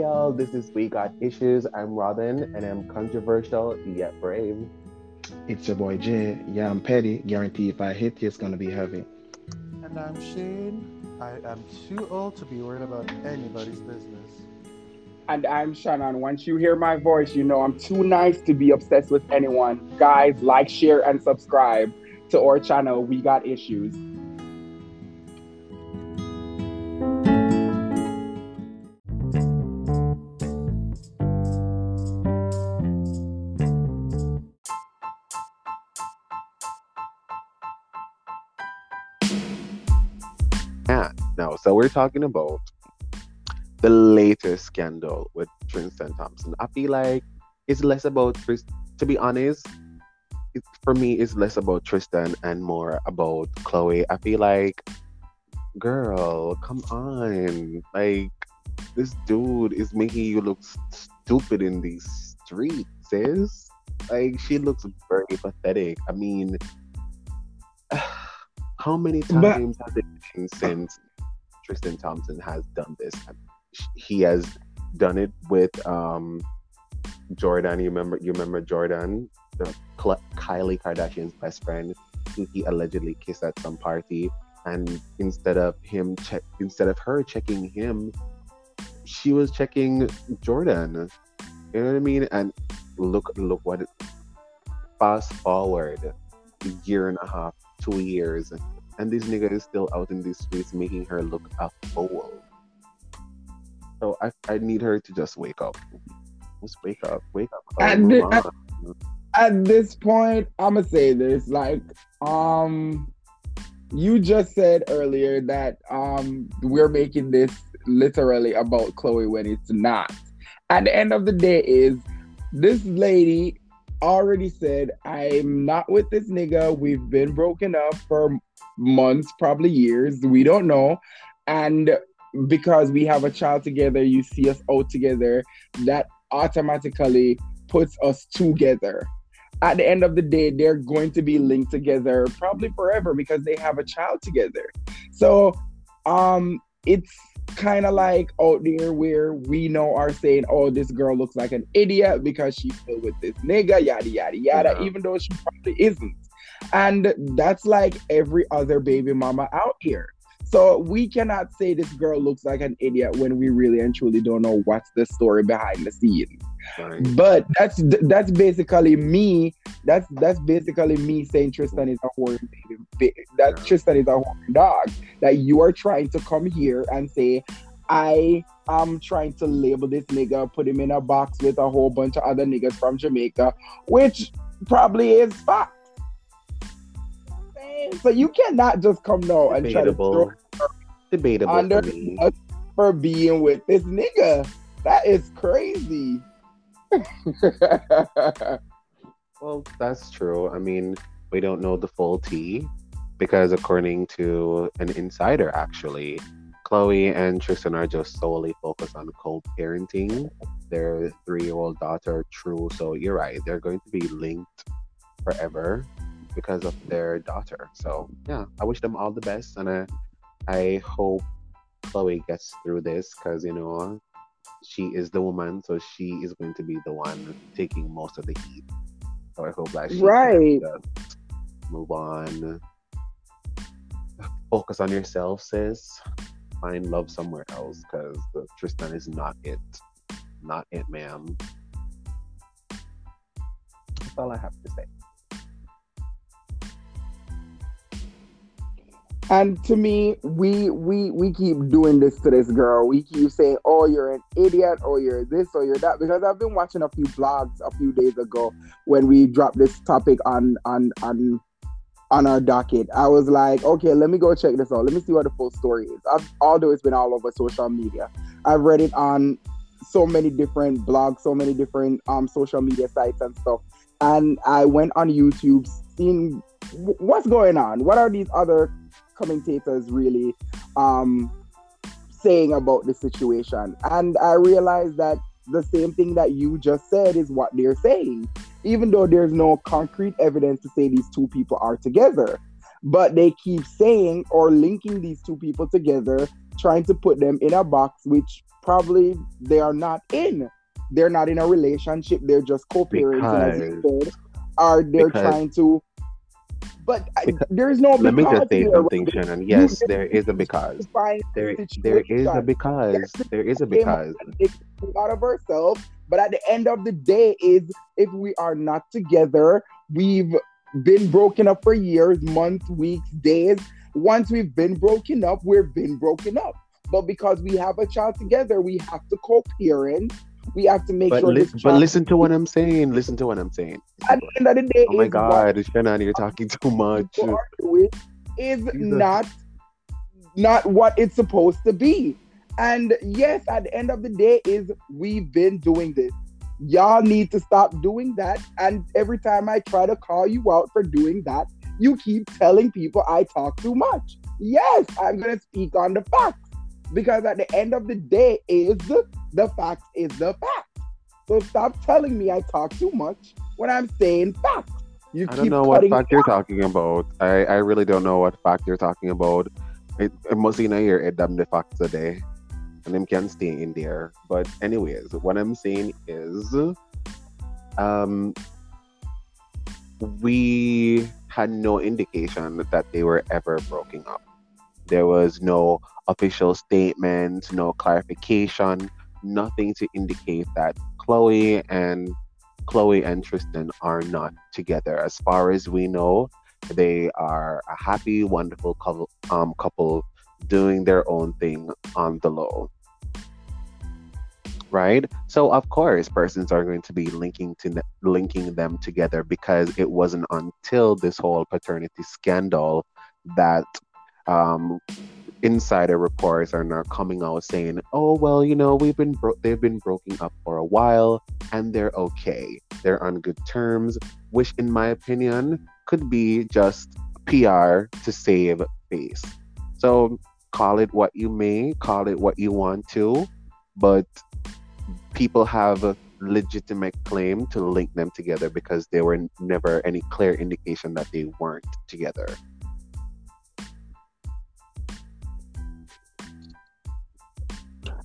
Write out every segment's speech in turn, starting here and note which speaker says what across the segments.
Speaker 1: Hey y'all, this is We Got Issues. I'm Robin and I'm controversial yet brave.
Speaker 2: It's your boy Jay. Yeah, I'm petty. Guarantee if I hit you, it's gonna be heavy.
Speaker 3: And I'm Shane. I am too old to be worried about anybody's business.
Speaker 4: And I'm Shannon. Once you hear my voice, you know I'm too nice to be obsessed with anyone. Guys, like, share, and subscribe to our channel. We got issues.
Speaker 1: So we're talking about the latest scandal with Tristan Thompson. I feel like it's less about Tristan, to be honest, it, for me, it's less about Tristan and more about Khloe. I feel like, girl, come on. Like, this dude is making you look stupid in these streets, sis. Like, she looks very pathetic. I mean, how many
Speaker 4: But-
Speaker 1: times has it been since Tristan Thompson has done this? He has done it with um Jordyn. You remember? You remember Jordyn, the Kylie Kardashian's best friend, who he allegedly kissed at some party, and instead of him instead of her checking him, she was checking Jordyn. You know what I mean? And look, look what. It, fast forward a year and a half, two years, and this nigga is still out in these streets making her look a fool. So I, I need her to just wake up. Just wake up, wake up.
Speaker 4: And
Speaker 1: move
Speaker 4: the-
Speaker 1: on.
Speaker 4: At this point, I'ma say this. Like, um, you just said earlier that um we're making this literally about Khloe when it's not. At the end of the day, is this lady already said, I'm not with this nigga. We've been broken up for months, probably years. We don't know. And because we have a child together, you see us out together, that automatically puts us together. At the end of the day, they're going to be linked together probably forever because they have a child together. So um it's kind of like out there where we know are saying, oh, this girl looks like an idiot because she's still with this nigga, yada yada yada,
Speaker 1: Yeah.
Speaker 4: even though she probably isn't. And that's like every other baby mama out here. So we cannot say this girl looks like an idiot when we really and truly don't know what's the story behind the scenes. But that's that's basically me. That's that's basically me saying Tristan is a baby. That
Speaker 1: Yeah.
Speaker 4: Tristan is a dog. That you are trying to come here and say, I am trying to label this nigga, put him in a box with a whole bunch of other niggas from Jamaica, which probably is fact. So you cannot just come now and try to throw
Speaker 1: Debatable.
Speaker 4: Under
Speaker 1: for me.
Speaker 4: for being with this nigga. That is crazy.
Speaker 1: Well, that's true. I mean, we don't know the full tea because, according to an insider, actually, Khloe and Tristan are just solely focused on co-parenting their three-year-old daughter. True. So you're right. They're going to be linked forever because of their daughter. So yeah, I wish them all the best, and I, I hope Khloe gets through this because you know she is the woman, so she is going to be the one taking most of the heat. So I hope that she
Speaker 4: Right.
Speaker 1: just uh, move on. Focus on yourself, sis. Find love somewhere else because Tristan is not it. Not it, ma'am. That's all I have to say.
Speaker 4: And to me, we we we keep doing this to this girl. We keep saying, "Oh, you're an idiot," or "You're this," or "You're that." Because I've been watching a few blogs a few days ago when we dropped this topic on on on on our docket. I was like, "Okay, let me go check this out. Let me see what the full story is." I've, although it's been all over social media, I've read it on so many different blogs, so many different um social media sites and stuff. And I went on YouTube, seeing what's going on. What are these other commentators really um, saying about the situation. And I realized that the same thing that you just said is what they're saying, even though there's no concrete evidence to say these two people are together. But they keep saying or linking these two people together trying to put them in a box which probably they are not in. They're not in a relationship. They're just co-parenting, as you said, or they're
Speaker 1: Because-
Speaker 4: trying to. But I, there's no.
Speaker 1: Let me just say
Speaker 4: here,
Speaker 1: something,
Speaker 4: right?
Speaker 1: Shannon. Yes, there is a because. There,
Speaker 4: the
Speaker 1: there is a because. There is a because.
Speaker 4: It out of ourselves. But at the end of the day, is if we are not together, we've been broken up for years, months, weeks, days. Once we've been broken up, we've been broken up. But because we have a child together, we have to co-parent. We have to make
Speaker 1: But,
Speaker 4: sure this
Speaker 1: but listen to what I'm saying. Listen to what I'm saying.
Speaker 4: at the end of the day,
Speaker 1: Oh my God, Shannon, you're talking too much.
Speaker 4: what people are doing is
Speaker 1: Jesus.
Speaker 4: not not what it's supposed to be. And yes, at the end of the day, is we've been doing this. Y'all need to stop doing that. And every time I try to call you out for doing that, you keep telling people I talk too much. Yes, I'm gonna speak on the facts because at the end of the day, is the facts is the facts. So stop telling me I talk too much when I'm saying facts. You
Speaker 1: I
Speaker 4: keep
Speaker 1: don't know what fact you're talking about. I, I really don't know what fact you're talking about. It, it must be in your head them the facts today. And them can stay in there. But anyways, what I'm saying is um we had no indication that they were ever broken up. There was no official statement, no clarification, nothing to indicate that Khloe and Khloe and Tristan are not together. As far as we know, they are a happy, wonderful couple, um, couple doing their own thing on the low. Right? So of course, persons are going to be linking to the, linking them together because it wasn't until this whole paternity scandal that um, insider reports are now coming out saying, "Oh well, you know, we've been bro- they've been broken up for a while, and they're okay. They're on good terms." Which, in my opinion, could be just PR to save face. So call it what you may, call it what you want to, but people have a legitimate claim to link them together because there were never any clear indication that they weren't together.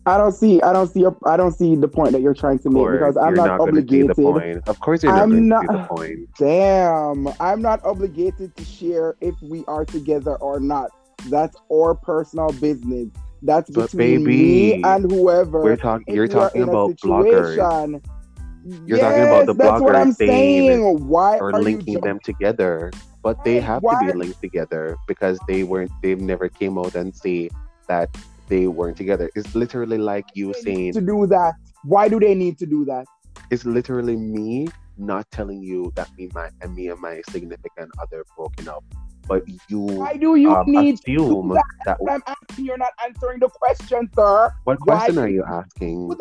Speaker 4: I don't see. I don't see. A, I don't see the point that you're trying to make because I'm
Speaker 1: you're
Speaker 4: not,
Speaker 1: going to see the
Speaker 4: obligated.
Speaker 1: point. Of course, you're not
Speaker 4: I'm
Speaker 1: going to
Speaker 4: not-
Speaker 1: see the point.
Speaker 4: Damn, I'm not obligated to share if we are together or not. That's our personal business. That's
Speaker 1: But
Speaker 4: between
Speaker 1: baby,
Speaker 4: me and whoever.
Speaker 1: We're talking. You're
Speaker 4: we are
Speaker 1: talking about bloggers
Speaker 4: situation-
Speaker 1: You're talking about the
Speaker 4: Yes, that's what I'm
Speaker 1: saying
Speaker 4: saying. Why
Speaker 1: or
Speaker 4: are
Speaker 1: linking
Speaker 4: jump-
Speaker 1: them together, but they have
Speaker 4: why-
Speaker 1: to be linked together because they weren't. They've never came out and say that they weren't together. It's literally like you
Speaker 4: They
Speaker 1: saying.
Speaker 4: to do that? Why do they need to do that?
Speaker 1: It's literally me not telling you that me my and me and my significant other broken up, but you
Speaker 4: Why do you
Speaker 1: um,
Speaker 4: need to
Speaker 1: assume
Speaker 4: do that?
Speaker 1: that.
Speaker 4: I'm asking. You're not answering the question, sir.
Speaker 1: What question
Speaker 4: do
Speaker 1: are
Speaker 4: you
Speaker 1: you asking?
Speaker 4: do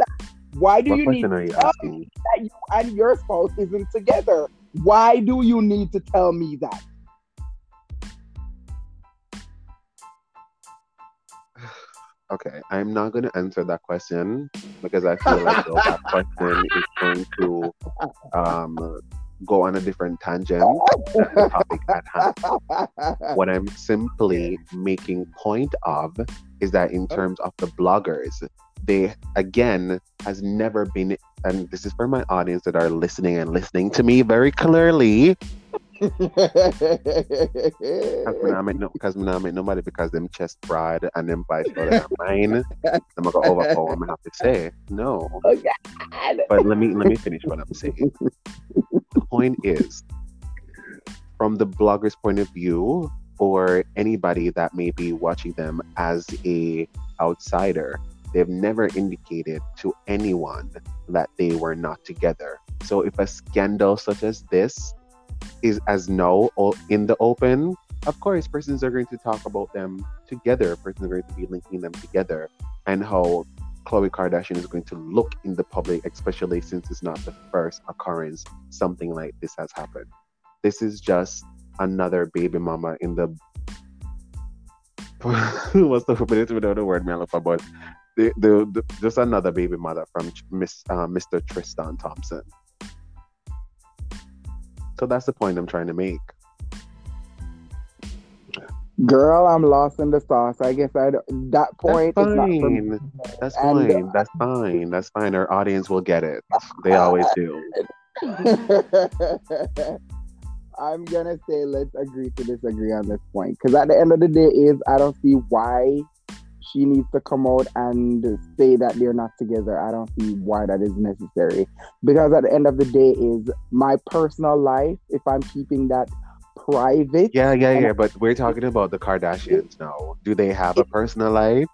Speaker 4: Why do
Speaker 1: What
Speaker 4: you need
Speaker 1: question are you
Speaker 4: tell
Speaker 1: asking?
Speaker 4: that you and your spouse isn't together? Why do you need to tell me that?
Speaker 1: Okay, I'm not going to answer that question because I feel like though that question is going to um, go on a different tangent than the topic at hand. What I'm simply making point of is that in terms of the bloggers, they again has never been, and this is for my audience that are listening and listening to me very clearly. Because me not make no, because me not make nobody because them chest pride and them vice are mine. I'm gonna overpower. I'm gonna have to say no.
Speaker 4: Oh, God.
Speaker 1: But let me let me finish what I'm saying. the point is, from the blogger's point of view, or anybody that may be watching them as a outsider, they've never indicated to anyone that they were not together. So if a scandal such as this is as no o- in the open, of course, persons are going to talk about them together. Persons are going to be linking them together, and how Khloe Kardashian is going to look in the public, especially since it's not the first occurrence something like this has happened. This is just another baby mama in the what's the minute without the word Melifa, but the, the, the just another baby mother from Miss uh, Mr. Tristan Thompson. So that's the point I'm trying to make.
Speaker 4: Girl, I'm lost in the sauce. I guess I that point
Speaker 1: That's
Speaker 4: is not for me.
Speaker 1: fine. That's
Speaker 4: And-
Speaker 1: fine. That's fine. That's fine. Our audience will get it. They always do.
Speaker 4: I'm gonna say let's agree to disagree on this point because at the end of the day, is I don't see why she needs to come out and say that they're not together. I don't see why that is necessary because at the end of the day, is my personal life. If I'm keeping that private,
Speaker 1: Yeah, yeah, yeah. But we're talking about the Kardashians now. Do they have a personal life?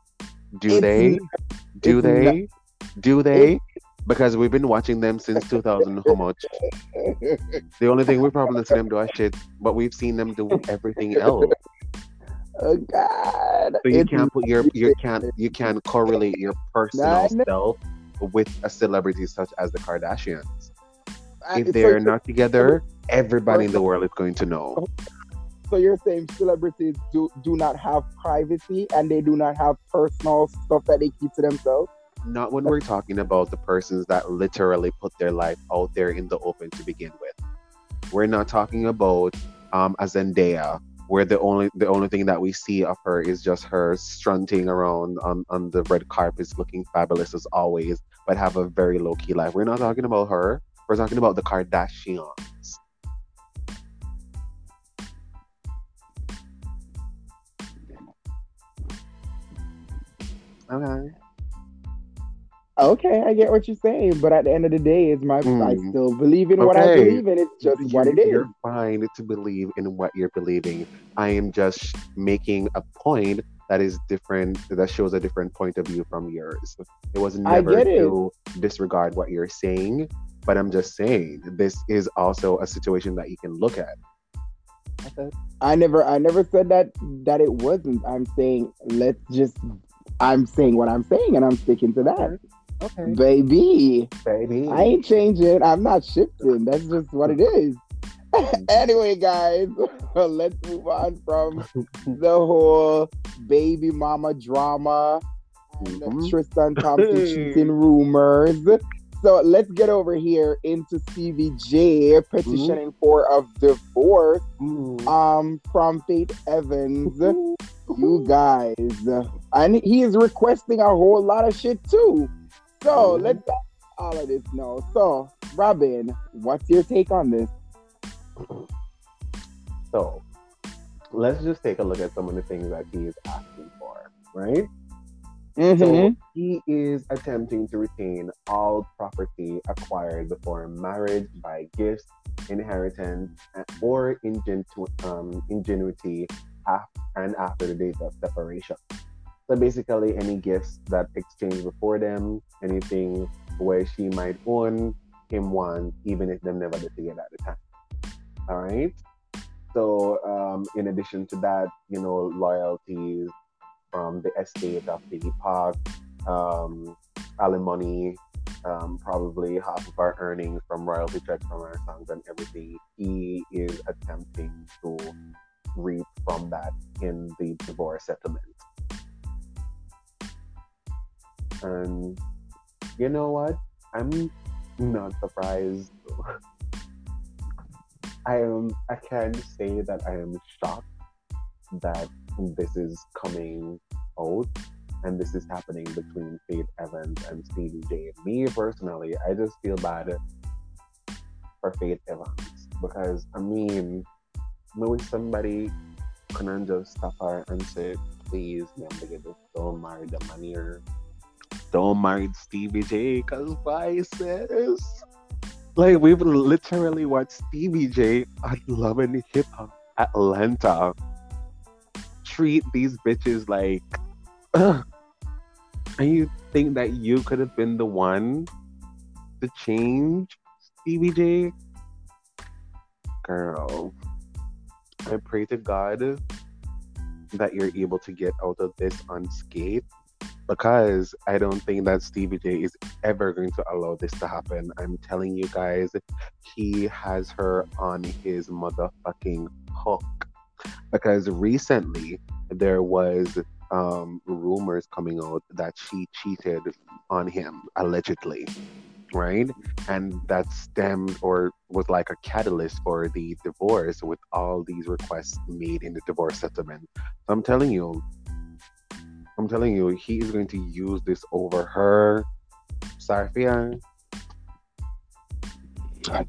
Speaker 1: Do they? Do they? Do they? Because we've been watching them since 2000. How much? The only thing we probably see them do is shit, but we've seen them do everything else.
Speaker 4: Oh God,
Speaker 1: So you
Speaker 4: It's
Speaker 1: can't put your you can't you can't correlate your personal self with a celebrity such as the Kardashians.
Speaker 4: I-
Speaker 1: If
Speaker 4: so
Speaker 1: they're
Speaker 4: you're-
Speaker 1: not together, everybody in the world is going to know.
Speaker 4: So you're saying celebrities do do not have privacy and they do not have personal stuff that they keep to themselves?
Speaker 1: Not when we're talking about the persons that literally put their life out there in the open to begin with. We're not talking about um, a Zendaya, where the only the only thing that we see of her is just her strutting around on, on the red carpets, looking fabulous as always, but have a very low key life. We're not talking about her. We're talking about the Kardashians. Okay.
Speaker 4: Okay, I get what you're saying, but at the end of the day, it's my I
Speaker 1: Mm.
Speaker 4: still believe in what I believe in. It's just what it is.
Speaker 1: You're fine to believe in what you're believing. I am just making a point that is different, that shows a different point of view from yours. It was never
Speaker 4: get it.
Speaker 1: to disregard what you're saying, but I'm just saying this is also a situation that you can look at.
Speaker 4: I never I never said that that it wasn't. I'm saying let's just I'm saying what I'm saying and I'm sticking to that.
Speaker 1: Okay,
Speaker 4: Baby.
Speaker 1: baby.
Speaker 4: I ain't changing. I'm not shifting. That's just what it is. anyway, guys, let's move on from the whole baby mama drama and the
Speaker 1: Mhm.
Speaker 4: Tristan Thompson cheating rumors. So let's get over here into Stevie J petitioning for a divorce
Speaker 1: Mm.
Speaker 4: um from Faith Evans. You guys, and he is requesting a whole lot of shit too. So
Speaker 1: Mhm.
Speaker 4: let's let all of this know. So, Robin, what's your take on this?
Speaker 1: So let's just take a look at some of the things that he is asking for, right?
Speaker 4: Mm-hmm.
Speaker 1: So he is attempting to retain all property acquired before marriage by gifts, inheritance, or ingenu- um, ingenuity af- and after the date of separation. So basically, any gifts that exchange before them, anything where she might own him one, even if them never did together at the time. All right. So, um, in addition to that, you know, loyalties from the estate of Piggy Park, um, alimony, um, probably half of our earnings from royalty checks from our songs and everything. He is attempting to reap from that in the divorce settlement. And you know what? I'm not surprised. I am. I can say that I am shocked that this is coming out and this is happening between Faith Evans and Stevie J. Me personally, I just feel bad for Faith Evans because I mean, maybe somebody couldn't just stop her and say, "Please, don't marry the money or don't mind Stevie J." Because sis? Like we've literally watched Stevie J on Love and Hip Hop Atlanta treat these bitches like ugh. and you think that you could have been the one to change Stevie J? Girl, I pray to God that you're able to get out of this unscathed because I don't think that Stevie J is ever going to allow this to happen. I'm telling you guys, he has her on his motherfucking hook because recently there was um, rumors coming out that she cheated on him allegedly right? And that stemmed or was like a catalyst for the divorce with all these requests made in the divorce settlement. So I'm telling you, I'm telling you, he is going to use this over her. Sarfia.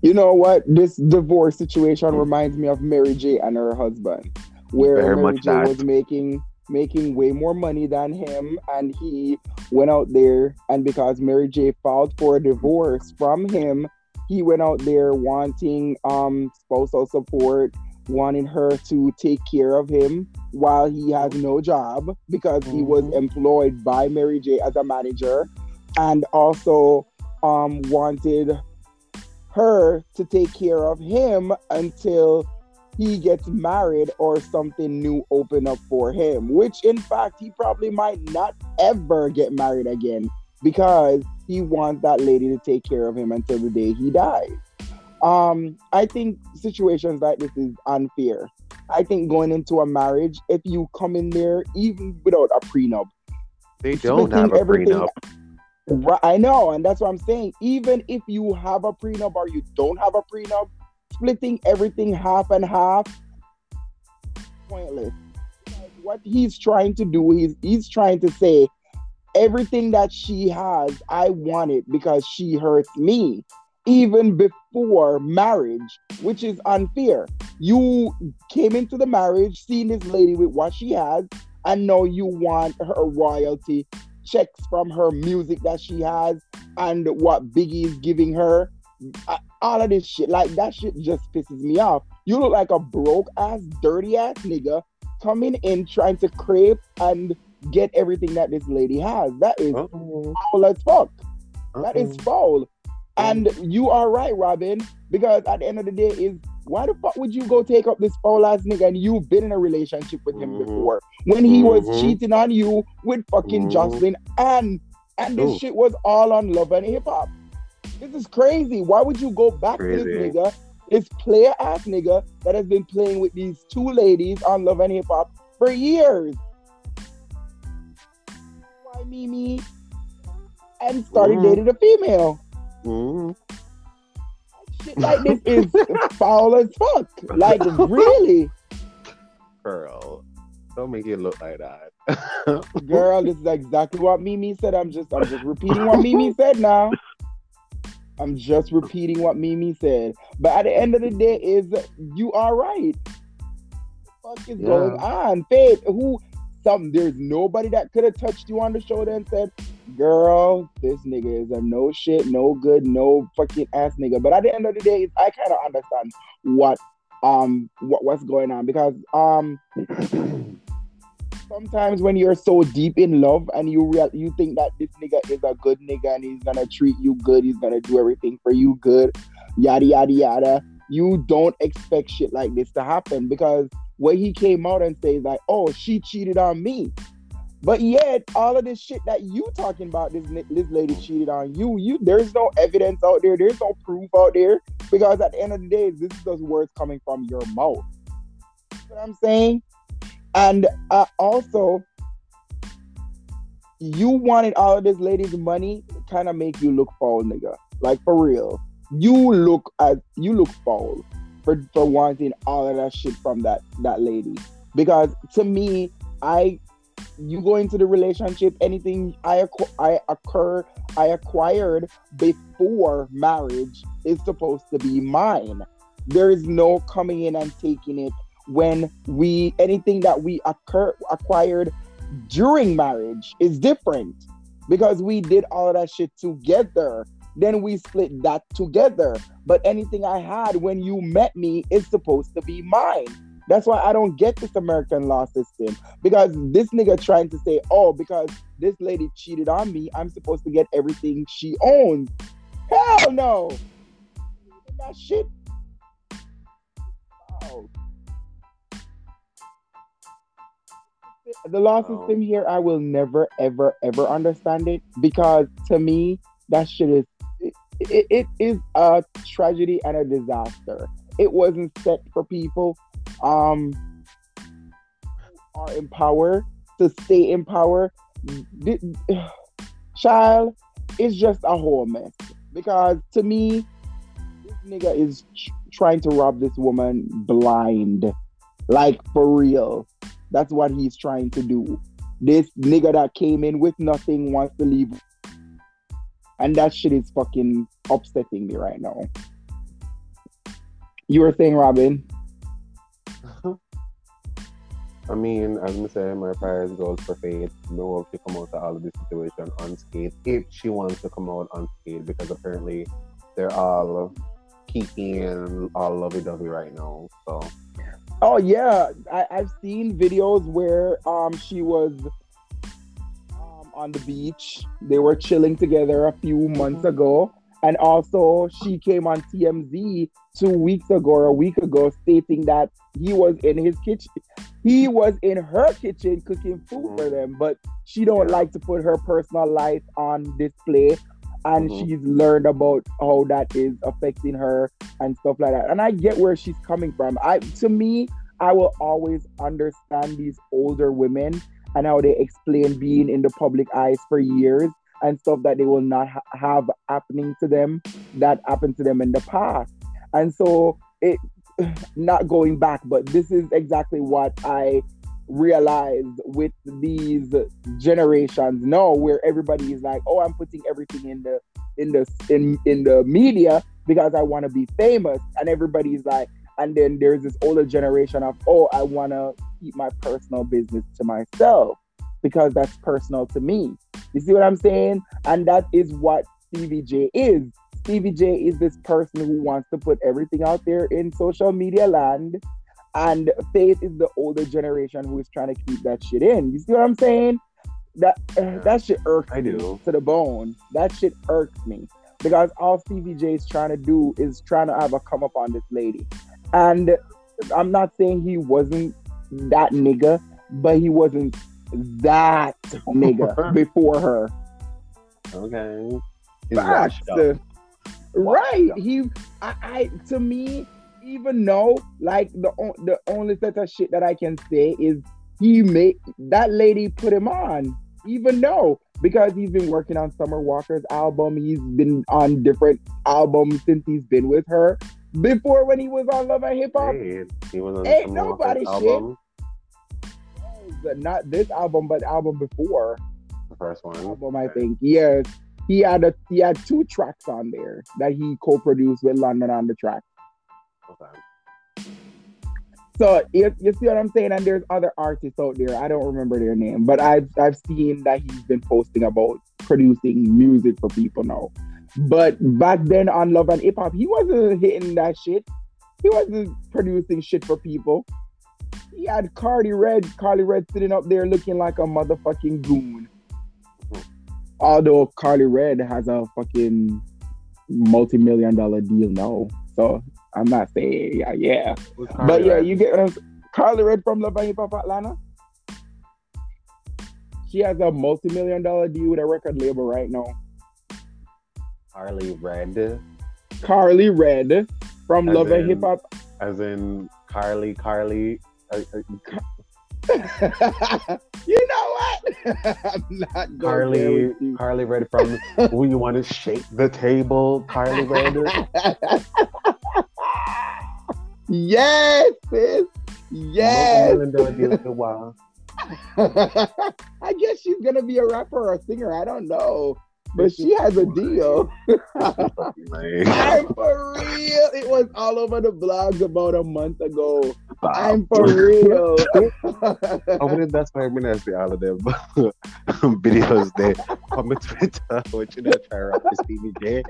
Speaker 4: You know what? This divorce situation reminds me of Mary J and her husband, where
Speaker 1: Very
Speaker 4: Mary J
Speaker 1: that.
Speaker 4: was making making way more money than him, and he went out there, and because Mary J filed for a divorce from him, he went out there wanting um spousal support, wanting her to take care of him while he has no job because he was
Speaker 1: Mhm.
Speaker 4: employed by Mary J as a manager, and also um wanted her to take care of him until he gets married or something new open up for him which in fact he probably might not ever get married again because he wants that lady to take care of him until the day he dies um i think situations like this is unfair i think going into a marriage if you come in there even without a prenup
Speaker 1: They don't have a prenup.
Speaker 4: Right, I know, and that's what I'm saying. Even if you have a prenup or you don't have a prenup, splitting everything half and half pointless. What he's trying to do is he's trying to say everything that she has, I want it because she hurts me, even before marriage, which is unfair. You came into the marriage, seeing this lady with what she has, and now you want her royalty checks from her music that she has and what Biggie is giving her. All of this shit, like that shit just pisses me off. You look like a broke ass, dirty ass nigga coming in trying to crave and get everything that this lady has. That is
Speaker 1: Uh-oh.
Speaker 4: foul as fuck. That is
Speaker 1: Uh-oh.
Speaker 4: foul. And you are right, Robin, because at the end of the day, is why the fuck would you go take up this foul ass nigga and you've been in a relationship with him
Speaker 1: Mhm.
Speaker 4: before when he was
Speaker 1: Mhm.
Speaker 4: cheating on you with fucking
Speaker 1: Mhm.
Speaker 4: Joseline and and this
Speaker 1: Ooh.
Speaker 4: shit was all on love and hip hop. This is crazy. Why would you go back to this nigga, this player ass nigga that has been playing with these two ladies on love and hip hop for years? Why Mimi and started
Speaker 1: Mhm.
Speaker 4: dating a female?
Speaker 1: Mhm.
Speaker 4: shit like this is foul as fuck. Like really,
Speaker 1: Girl, don't make it look like that.
Speaker 4: girl, this is exactly what Mimi said. I'm just, I'm just repeating what Mimi said now. I'm just repeating what Mimi said. But at the end of the day, is you are right. What the fuck is
Speaker 1: Yeah.
Speaker 4: going on, Faith? Who? Some there's nobody that could have touched you on the shoulder and said, "Girl, this nigga is a no shit, no good, no fucking ass nigga." But at the end of the day, I kind of understand what um what what's going on because um sometimes when you're so deep in love and you real you think that this nigga is a good nigga and he's gonna treat you good, he's gonna do everything for you good, yada yada yada. You don't expect shit like this to happen because when he came out and says like, "Oh, she cheated on me," but yet all of this shit that you talking about, this this lady cheated on you. You there's no evidence out there. There's no proof out there because at the end of the day, this is those words coming from your mouth. You know what I'm saying? And uh, also, you wanted all of this lady's money, kind of make you look foul, nigga. Like for real, you look as you look foul for for wanting all of that shit from that that lady. Because to me, I you go into the relationship, anything I I occur I acquired before marriage is supposed to be mine. There is no coming in and taking it when we anything that we occur acquired during marriage is different because we did all of that shit together then we split that together. But anything i had when you met me is supposed to be mine. That's why i don't get this american law system. Because this nigga trying to say oh because this lady cheated on me i'm supposed to get everything she owns. Hell no. That shit. The law system here, I will never, ever, ever understand it. Because to me, that shit is it, it, is a tragedy and a disaster. It wasn't set for people um who are in power to stay in power. Th- Child, it's just a whole mess. because to me, this nigga is tr- trying to rob this woman blind, like for real. That's what he's trying to do. This nigga that came in with nothing wants to leave, and that shit is fucking upsetting me right now. You were saying, Robin?
Speaker 1: I mean, as I say, my prayers goes for Faith. No, if she come out of all of this situation unscathed, if she wants to come out unscathed, because apparently they're all keeping all lovey-dovey right now. So
Speaker 4: Oh yeah, I, I've seen videos where um she was on the beach. They were chilling together a few months ago, and also she came on TMZ two weeks ago or a week ago, stating that he was in his kitchen. He was in her kitchen cooking food for them, but she don't
Speaker 1: Yeah.
Speaker 4: like to put her personal life on display. And
Speaker 1: Mhm.
Speaker 4: she's learned about how that is affecting her and stuff like that. And I get where she's coming from. I to me, I will always understand these older women and how they explain being in the public eyes for years and stuff that they will not ha- have happening to them that happened to them in the past. And so it not going back, but this is exactly what I realized with these generations now where everybody is like, oh, I'm putting everything in the in the in in the media because I want to be famous. And everybody's like, and then there's this older generation of, oh, I want to keep my personal business to myself because that's personal to me. You see what I'm saying? And that is what Stevie J is. Stevie J is this person who wants to put everything out there in social media land. And Faith is the older generation who is trying to keep that shit in. You see what I'm saying? That uh, that shit irks
Speaker 1: I
Speaker 4: me
Speaker 1: do.
Speaker 4: to the bone. That shit irks me because all Stevie J is trying to do is trying to have a come up on this lady. And I'm not saying he wasn't that nigga, but he wasn't that nigga before her.
Speaker 1: Okay.
Speaker 4: Facts. Right. He I, I to me, even though like the the only set of shit that I can say is he made that lady put him on. Even though because he's been working on Summer Walker's album, he's been on different albums since he's been with her. Before when he was on Love and Hip Hop,
Speaker 1: Hey, he was on
Speaker 4: Ain't nobody shit.
Speaker 1: album,
Speaker 4: not this album, but album before.
Speaker 1: the first one.
Speaker 4: album, I think. Yes, he had a he had two tracks on there that he co-produced with London on the track.
Speaker 1: Okay.
Speaker 4: So you, you see what I'm saying? And there's other artists out there. I don't remember their name, but I've I've seen that he's been posting about producing music for people now. But back then on Love and Hip Hop, he wasn't hitting that shit. He wasn't producing shit for people. He had Karlie Redd, Karlie Redd sitting up there looking like a motherfucking goon. Although Karlie Redd has a fucking multi-million dollar deal now. So I'm not saying yeah, yeah. But yeah, you get uh, what Karlie Redd from Love and Hip Hop Atlanta. She has a multi-million dollar deal with a record label right now.
Speaker 1: Harley Red,
Speaker 4: Karlie Redd from
Speaker 1: As
Speaker 4: Love and Hip Hop.
Speaker 1: as in Carly, Carly. Uh, uh,
Speaker 4: you know what? I'm not going
Speaker 1: Carly. Karlie Redd from Who You Want to Shake the Table, Karlie Redd.
Speaker 4: yes, sis. Yes.
Speaker 1: Multi-million dollar deal for a while.
Speaker 4: I guess she's gonna be a rapper or a singer. I don't know, but she has a deal. I'm for real. It was all over the blogs about a month ago. I'm for real.
Speaker 1: I wouldn't that's why I'm gonna see all of them videos there. On Twitter, what you know, try to this Stevie J.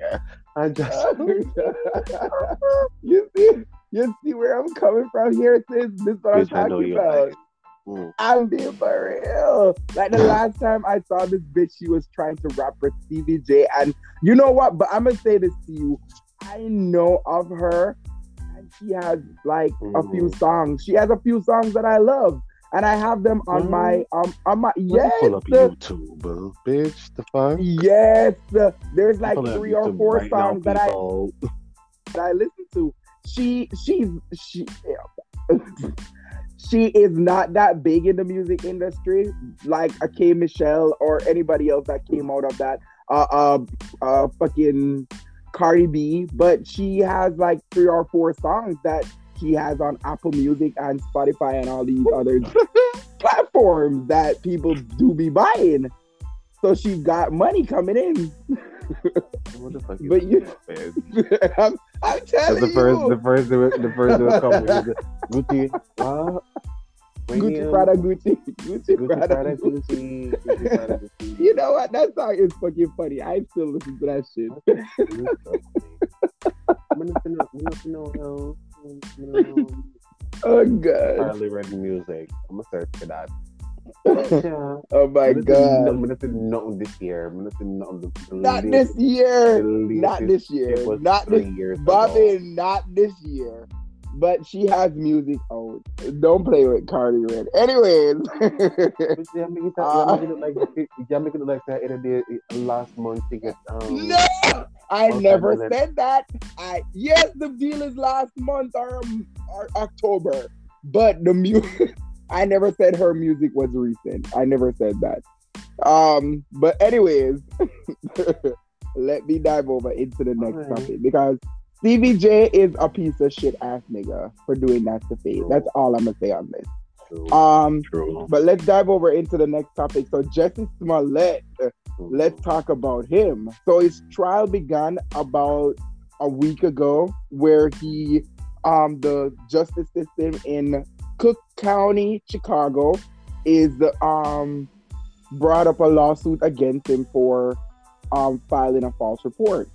Speaker 1: I just
Speaker 4: you see, you see where I'm coming from here, sis. This is what I'm
Speaker 1: Bitch, I know
Speaker 4: talking about.
Speaker 1: like Mm.
Speaker 4: I'm being for real. Like the last time I saw this bitch, she was trying to rap for Stevie J. And you know what? But I'm gonna say this to you. I know of her, and she has like a few songs. She has a few songs that I love, and I have them on
Speaker 1: Mhm.
Speaker 4: my um on my yes,
Speaker 1: pull up YouTube, uh, bitch. The fuck?
Speaker 4: yes. the- There's like three or four
Speaker 1: right now,
Speaker 4: songs that I that I listen to. She she's she she is not that big in the music industry like a K Michelle or anybody else that came out of that uh uh, uh fucking Cardi B, but she has like three or four songs that she has on Apple Music and Spotify and all these other platforms that people do be buying. So she got money coming in.
Speaker 1: What the fuck? is
Speaker 4: But you- I'm, I'm telling
Speaker 1: the first,
Speaker 4: you.
Speaker 1: the first, the first that will come with Gucci. What?
Speaker 4: Gucci Prada Gucci. Gucci,
Speaker 1: Gucci
Speaker 4: Prada
Speaker 1: Prada
Speaker 4: Gucci.
Speaker 1: Gucci. Prada Gucci.
Speaker 4: You know what? That song is fucking funny. I still listen to that shit.
Speaker 1: I'm gonna know, gonna know how. I'm gonna know
Speaker 4: Oh god.
Speaker 1: Harley Red music. I'm gonna search for that. Yeah.
Speaker 4: Oh my
Speaker 1: I'm
Speaker 4: god.
Speaker 1: gonna say nothing this year. I'm gonna say nothing. The
Speaker 4: Not
Speaker 1: latest-
Speaker 4: this year. Not this year. Not
Speaker 1: three
Speaker 4: this
Speaker 1: years ago.
Speaker 4: Bobby, not this year. But she has music out. Don't play with Cardi Red. Anyways.
Speaker 1: But yeah, make it,
Speaker 4: Uh,
Speaker 1: yeah, make it look like it that. It did last month to get um.
Speaker 4: no, I never
Speaker 1: then.
Speaker 4: said that. I yes, the deal is last month or, or October, but the music. I never said her music was recent. I never said that. Um, but anyways, let me dive over into the next
Speaker 1: Alright.
Speaker 4: topic because Stevie J is a piece of shit ass nigga for doing that to Faith. That's all I'm gonna say on this.
Speaker 1: True.
Speaker 4: Um,
Speaker 1: True.
Speaker 4: but let's dive over into the next topic. So Jussie Smollett, let's talk about him. So his trial began about a week ago, where he, um, the justice system in Cook County, Chicago, is um brought up a lawsuit against him for um filing a false report.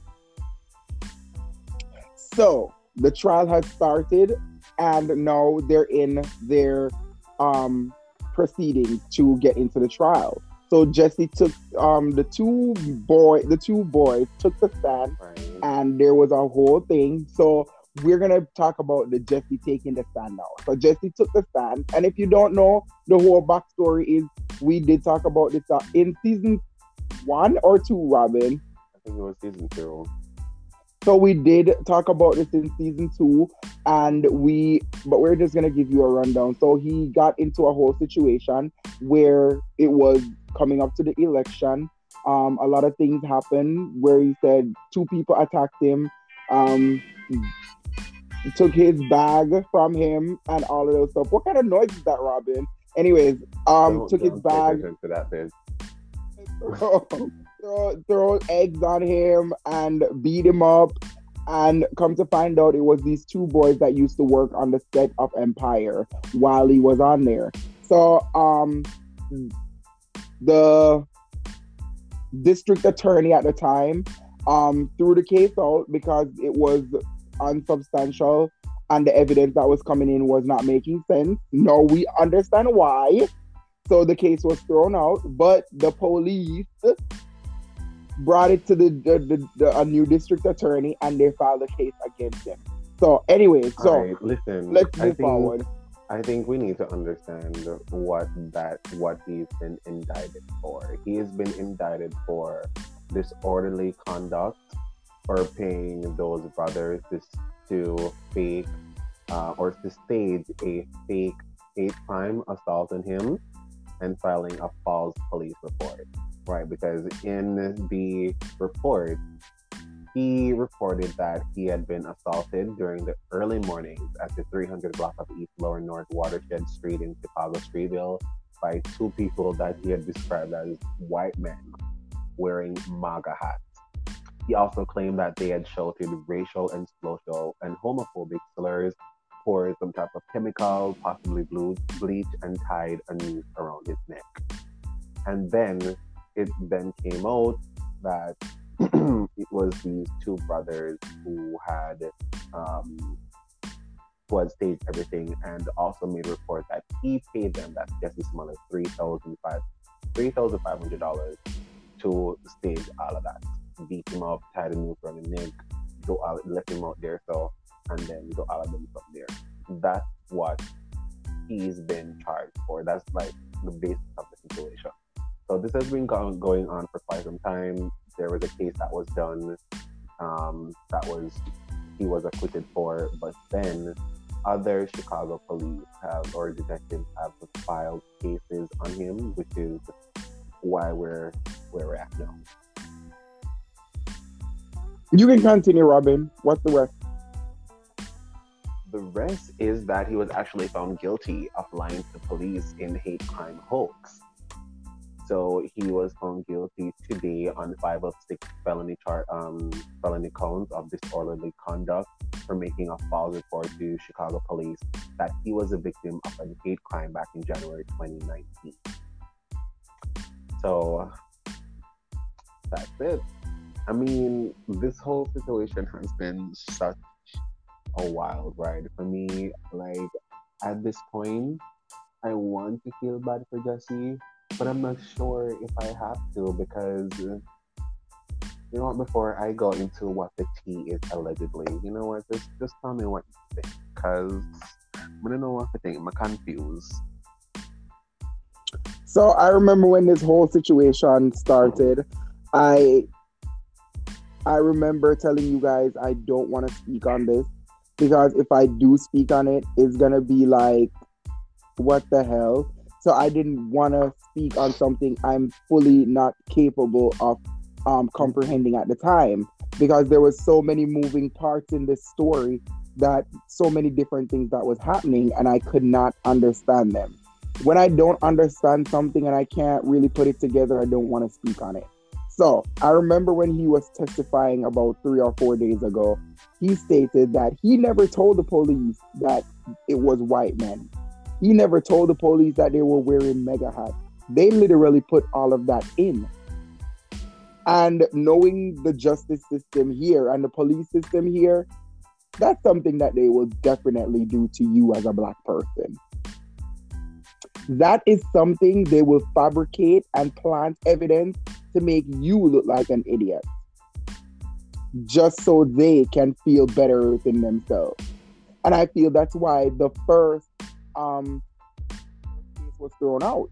Speaker 4: So the trial has started, and now they're in their um proceedings to get into the trial. So Jussie took um the two boy the two boys took the stand
Speaker 1: Right.
Speaker 4: and there was a whole thing. So we're gonna talk about the Jussie taking the stand now. So Jussie took the stand, and if you don't know, the whole backstory is we did talk about this uh, in season one or two, Robin.
Speaker 1: I think it was season two.
Speaker 4: So we did talk about this in season two, and we, but we're just gonna give you a rundown. So he got into a whole situation where it was coming up to the election. Um, a lot of things happened where he said two people attacked him, um, took his bag from him, and all of those stuff. What kind of noise is that, Robin? Anyways, um,
Speaker 1: Don't-
Speaker 4: took his
Speaker 1: don't pay
Speaker 4: bag
Speaker 1: that
Speaker 4: throw, throw, throw eggs on him and beat him up. And come to find out, it was these two boys that used to work on the set of Empire while he was on there. So, um, the district attorney at the time um, threw the case out because it was unsubstantial and the evidence that was coming in was not making sense. No, we understand why. So the case was thrown out, but the police brought it to the, the, the, the a new district attorney and they filed a case against him. So, anyway, so
Speaker 1: Alright, listen.
Speaker 4: let's
Speaker 1: I
Speaker 4: move
Speaker 1: think,
Speaker 4: forward.
Speaker 1: I think we need to understand what that what he's been indicted for. He has been indicted for disorderly conduct, for paying those brothers to, to fake uh, or to stage a fake hate crime assault on him and filing a false police report. Right, because in the report, he reported that he had been assaulted during the early mornings at the 300 block of East Lower North Watershed Street in Chicago Streeterville by two people that he had described as white men wearing MAGA hats. He also claimed that they had shouted racial and social and homophobic slurs, poured some type of chemical, possibly blue, bleach, and tied a noose around his neck. And then it then came out that it was these two brothers who had um, who had staged everything and also made report that he paid them, that's Jussie Smollett, three thousand five three thousand five hundred dollars to stage all of that. Beat him up, tied a noose around his neck, do all left him out there so and then do all of them from there. That's what he's been charged for. That's like the basis of the situation. So this has been go- going on for quite some time. There was a case that was done um, that was he was acquitted for, but then other Chicago police have or detectives have filed cases on him, which is why we're where we're at now.
Speaker 4: You can continue, Robin. What's the rest?
Speaker 1: The rest is that he was actually found guilty of lying to police in hate crime hoax. So he was found guilty today on five of six felony char- um, felony counts of disorderly conduct for making a false report to Chicago police that he was a victim of a hate crime back in January 2019. So that's it. I mean, this whole situation has been such a wild ride for me. Like at this point, I want to feel bad for Jussie, but I'm not sure if I have to because you know? Before I go into what the tea is allegedly, you know what? Just just tell me what you think, cause I don't know what to think. I'm confused.
Speaker 4: So I remember when this whole situation started, I I remember telling you guys I don't want to speak on this because if I do speak on it, it's gonna be like, what the hell? So I didn't want to speak on something I'm fully not capable of um, comprehending at the time because there was so many moving parts in this story that so many different things that was happening and I could not understand them. When I don't understand something and I can't really put it together, I don't want to speak on it. So I remember when he was testifying about three or four days ago, he stated that he never told the police that it was white men. He never told the police that they were wearing MAGA hats. They literally put all of that in. And knowing the justice system here and the police system here, that's something that they will definitely do to you as a black person. That is something they will fabricate and plant evidence to make you look like an idiot just so they can feel better within themselves. And I feel that's why the first um, was thrown out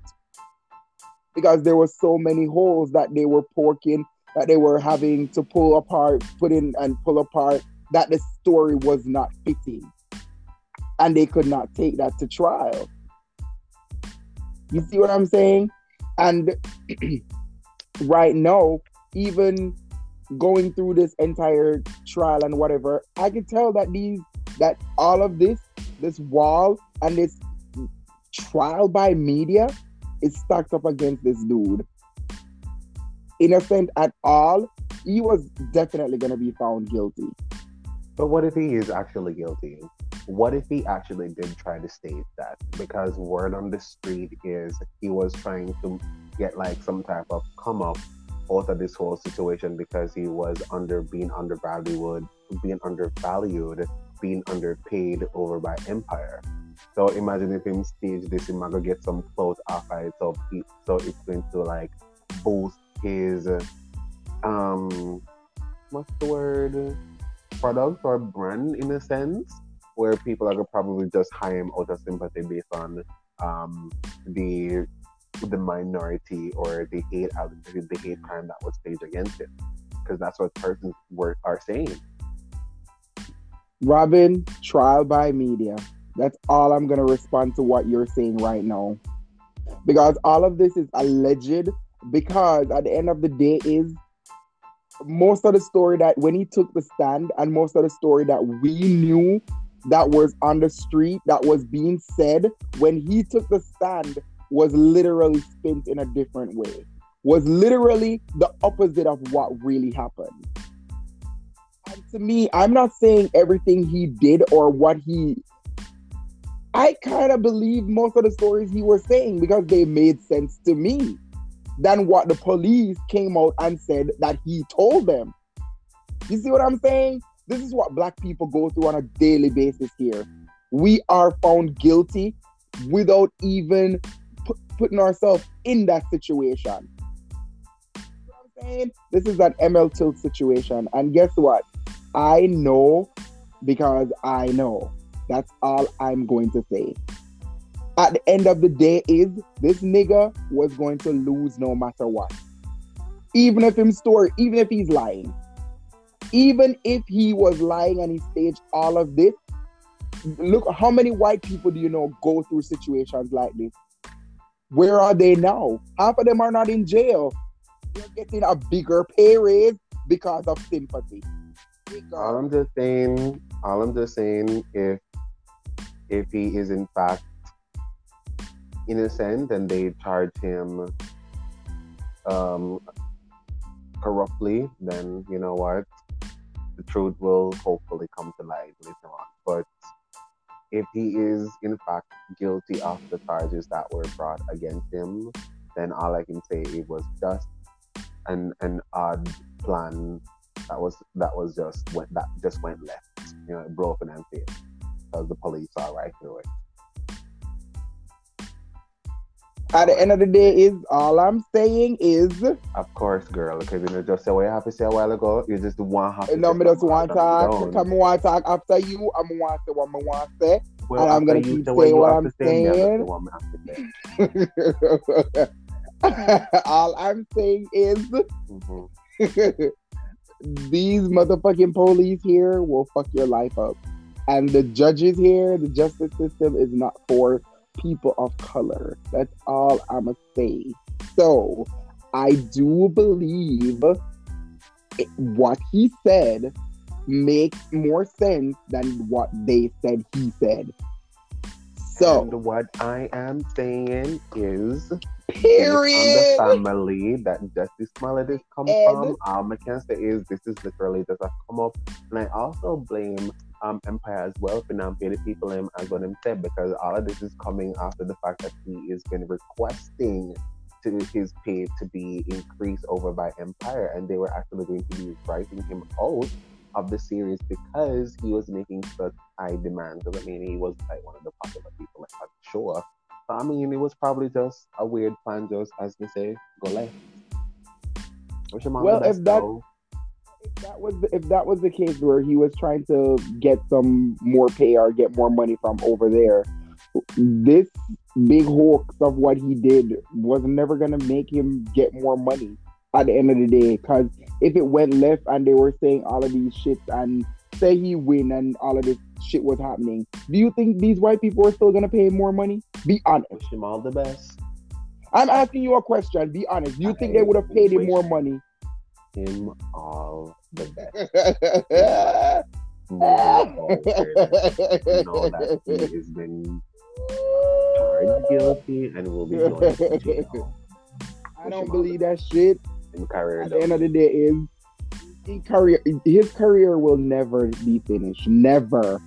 Speaker 4: because there were so many holes that they were poking, that they were having to pull apart, put in and pull apart, that the story was not fitting. And they could not take that to trial. You see what I'm saying? And right now, even going through this entire trial and whatever, I can tell that these that all of this, this wall and this trial by media is stacked up against this dude. Innocent at all, he was definitely gonna be found guilty.
Speaker 1: But what if he is actually guilty? What if he actually did try to state that? Because word on the street is he was trying to get like some type of come up out of this whole situation because he was under being undervalued, being undervalued, being underpaid over by Empire. So imagine if him stage this, he might go get some clothes off it. So he, so it's going to like boost his um what's the word product or brand in a sense where people are probably just hire him out of sympathy based on um the the minority or the hate the hate crime that was staged against him because that's what persons were are saying
Speaker 4: Robin, trial by media. That's all I'm gonna respond to what you're saying right now. Because all of this is alleged because at the end of the day is most of the story that when he took the stand and most of the story that we knew that was on the street that was being said when he took the stand was literally spent in a different way was literally the opposite of what really happened. And to me i'm not saying everything he did or what he i kind of believe most of the stories he was saying because they made sense to me than what the police came out and said that he told them. You see what i'm saying this is what black people go through on a daily basis here. We are found guilty without even pu- putting ourselves in that situation. You know i'm saying? This is an ml tilt situation. And guess what? I know because i know. That's all i'm going to say. At the end of the day is this nigga was going to lose no matter what. Even if him story even if he's lying even if he was lying and he staged all of this, look how many white people do you know go through situations like this? Where are they now? Half of them are not in jail. They're getting a bigger pay raise because of sympathy.
Speaker 1: All I'm just saying, all I'm just saying, if if he is in fact innocent and they charge him um, corruptly, then you know what, the truth will hopefully come to light later on. But if he is in fact guilty of the charges that were brought against him, then all I can say it was just an an odd plan that was that was just went that just went left. You know, broken and failed because the police are right through it.
Speaker 4: At the end of the day, is all I'm saying is
Speaker 1: Of course, girl, because you know just say what you have to say a while ago. You just want to
Speaker 4: no, me just want to
Speaker 1: that you
Speaker 4: talk. Come want to talk after you. I'm want to say what I want to say.
Speaker 1: Well,
Speaker 4: and I'm gonna keep saying what I'm
Speaker 1: to say, I'm gonna
Speaker 4: saying.
Speaker 1: what I have to
Speaker 4: all I'm saying is
Speaker 1: Mhm.
Speaker 4: these motherfucking police here will fuck your life up. And the judges here, the justice system is not for people of color. That's all I'm going to say. So I do believe it, what he said makes more sense than what they said he said. So,
Speaker 1: And what I am saying is
Speaker 4: period.
Speaker 1: on the family that Jussie Smollett come
Speaker 4: Ed.
Speaker 1: from. All I can say is this is literally just a come up. And I also blame um Empire as well for paying the people him as what him said because all of this is coming after the fact that he has been requesting to his pay to be increased over by Empire and they were actually going to be writing him out of the series because he was making such high demands. I mean he was like one of the popular people at the show. So, I mean, it was probably just a weird plan, just as they say, go left. Wish him all
Speaker 4: Well,
Speaker 1: the best,
Speaker 4: if that-
Speaker 1: though.
Speaker 4: If that was the, if that was the case where he was trying to get some more pay or get more money from over there, this big hoax of what he did was never gonna make him get more money at the end of the day. Because if it went left and they were saying all of these shits and say he win and all of this shit was happening, do you think these white people are still gonna pay him more money? Be honest.
Speaker 1: Wish him all the best.
Speaker 4: I'm asking you a question. Be honest. Do you think they would have paid him more money?
Speaker 1: Him all the best. Moving forward, you know that he has been charged guilty and will be going to jail.
Speaker 4: I don't believe that shit.
Speaker 1: In career,
Speaker 4: At the end of the day, is his career his career will never be finished. Never.